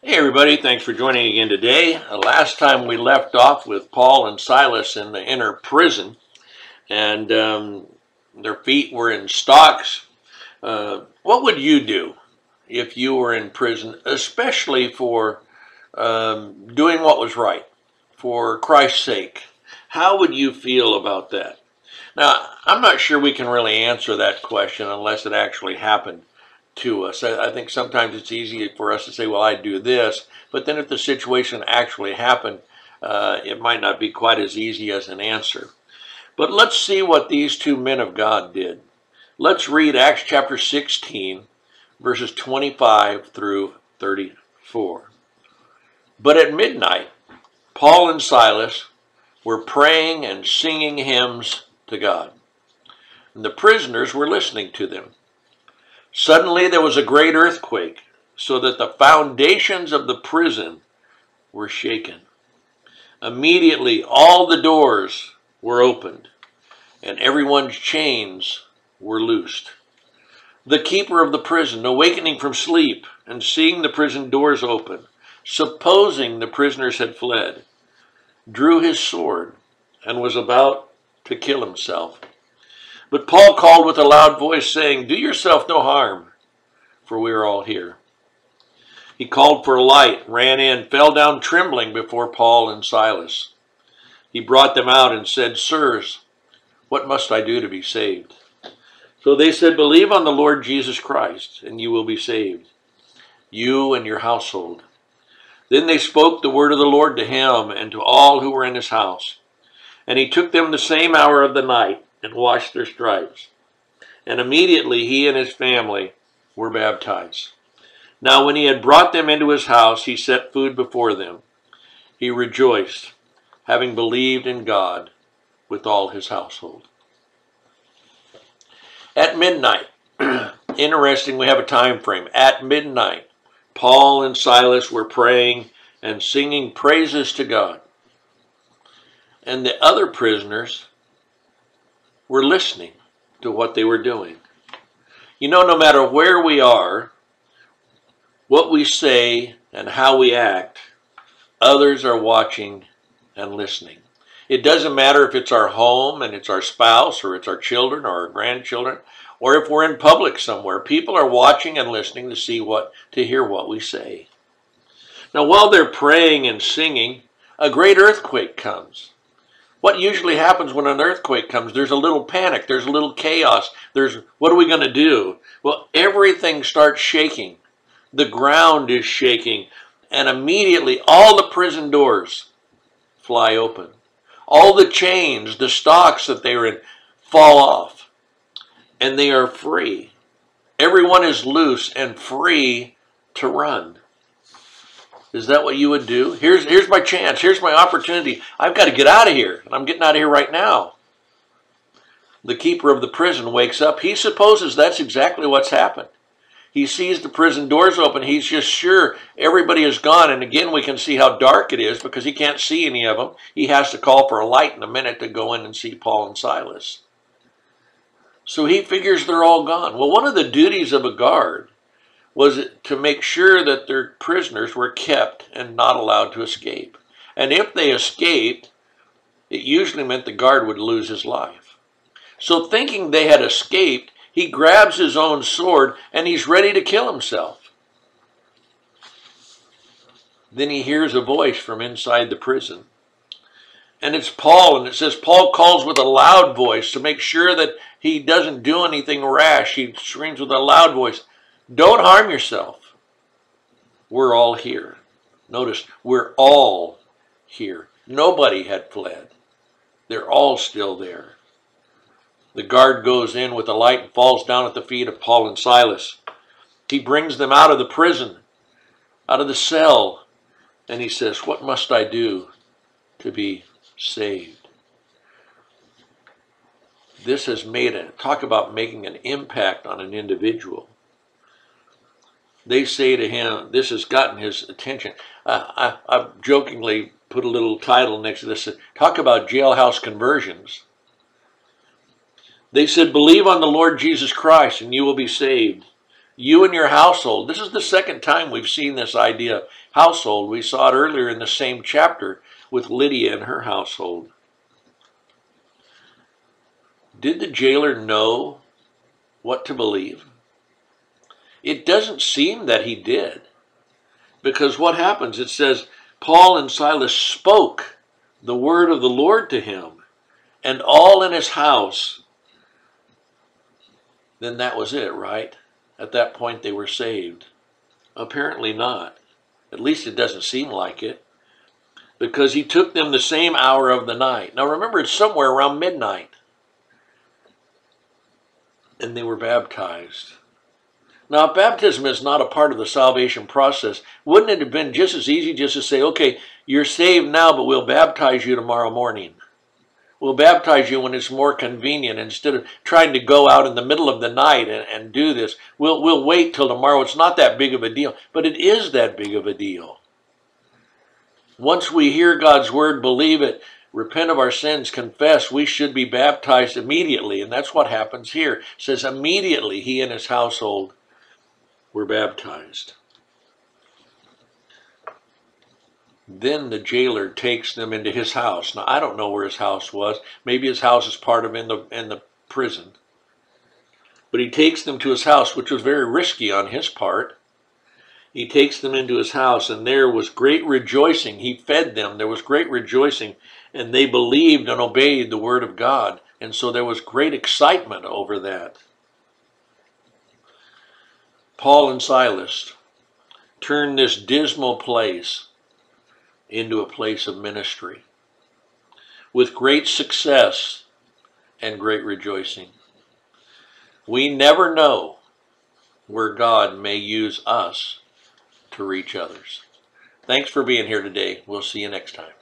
Hey, everybody, thanks for joining again today. Uh, last time we left off with Paul and Silas in the inner prison, and um, their feet were in stocks. Uh, what would you do if you were in prison, especially for um, doing what was right, for Christ's sake? How would you feel about that? Now, I'm not sure we can really answer that question unless it actually happened to us. I, I think sometimes it's easy for us to say, well, I'd do this, but then if the situation actually happened, uh, it might not be quite as easy as an answer. But let's see what these two men of God did. Let's read Acts chapter 16, verses 25 through 34. But at midnight, Paul and Silas were praying and singing hymns to God. And the prisoners were listening to them. Suddenly there was a great earthquake, so that the foundations of the prison were shaken. Immediately all the doors were opened, and everyone's chains were loosed. The keeper of the prison, awakening from sleep and seeing the prison doors open, supposing the prisoners had fled, drew his sword and was about to kill himself. But Paul called with a loud voice, saying, Do yourself no harm, for we are all here. He called for a light, ran in, fell down trembling before Paul and Silas. He brought them out and said, Sirs, what must I do to be saved? So they said, Believe on the Lord Jesus Christ, and you will be saved, you and your household. Then they spoke the word of the Lord to him and to all who were in his house. And he took them the same hour of the night and washed their stripes. And immediately he and his family were baptized. Now, when he had brought them into his house, he set food before them. He rejoiced, having believed in God with all his household. At midnight, interesting, we have a time frame. At midnight, Paul and Silas were praying and singing praises to God. And the other prisoners were listening to what they were doing. You know, no matter where we are, what we say and how we act, others are watching and listening. It doesn't matter if it's our home and it's our spouse or it's our children or our grandchildren or if we're in public somewhere. People are watching and listening to see what, to hear what we say. Now, while they're praying and singing, a great earthquake comes. What usually happens when an earthquake comes? There's a little panic, there's a little chaos. There's what are we going to do? Well, everything starts shaking. The ground is shaking, and immediately all the prison doors fly open. All the chains, the stocks that they were in, fall off, and they are free. Everyone is loose and free to run. Is that what you would do? Here's here's my chance. Here's my opportunity. I've got to get out of here. And I'm getting out of here right now. The keeper of the prison wakes up. He supposes that's exactly what's happened. He sees the prison doors open. He's just sure everybody is gone. And again, we can see how dark it is because he can't see any of them. He has to call for a light in a minute to go in and see Paul and Silas. So he figures they're all gone. Well, one of the duties of a guard was to make sure that their prisoners were kept and not allowed to escape. And if they escaped, it usually meant the guard would lose his life. So, thinking they had escaped, he grabs his own sword and he's ready to kill himself. Then he hears a voice from inside the prison. And it's Paul, and it says Paul calls with a loud voice to make sure that he doesn't do anything rash. He screams with a loud voice, don't harm yourself. We're all here. Notice, we're all here. Nobody had fled. They're all still there. The guard goes in with a light and falls down at the feet of Paul and Silas. He brings them out of the prison, out of the cell, and he says, What must I do to be saved? This has made a talk about making an impact on an individual they say to him, this has gotten his attention. Uh, I, I jokingly put a little title next to this talk about jailhouse conversions. They said, Believe on the Lord Jesus Christ and you will be saved, You and your household. This is the second time we've seen this idea household. We saw it earlier in the same chapter with Lydia and her household. Did the jailer know what to believe? It doesn't seem that he did. Because what happens? It says, Paul and Silas spoke the word of the Lord to him, and all in his house. Then that was it, right? At that point, they were saved. Apparently not. At least it doesn't seem like it. Because he took them the same hour of the night. Now remember, it's somewhere around midnight. And they were baptized. Now, if baptism is not a part of the salvation process, wouldn't it have been just as easy just to say, okay, you're saved now, but we'll baptize you tomorrow morning? We'll baptize you when it's more convenient instead of trying to go out in the middle of the night and, and do this. We'll, we'll wait till tomorrow. It's not that big of a deal, but it is that big of a deal. Once we hear God's word, believe it, repent of our sins, confess, we should be baptized immediately. And that's what happens here. It says immediately he and his household were baptized. Then the jailer takes them into his house. Now I don't know where his house was. Maybe his house is part of in the in the prison. But he takes them to his house, which was very risky on his part. He takes them into his house, and there was great rejoicing. He fed them. There was great rejoicing, and they believed and obeyed the word of God. And so there was great excitement over that. Paul and Silas turned this dismal place into a place of ministry with great success and great rejoicing. We never know where God may use us to reach others. Thanks for being here today. We'll see you next time.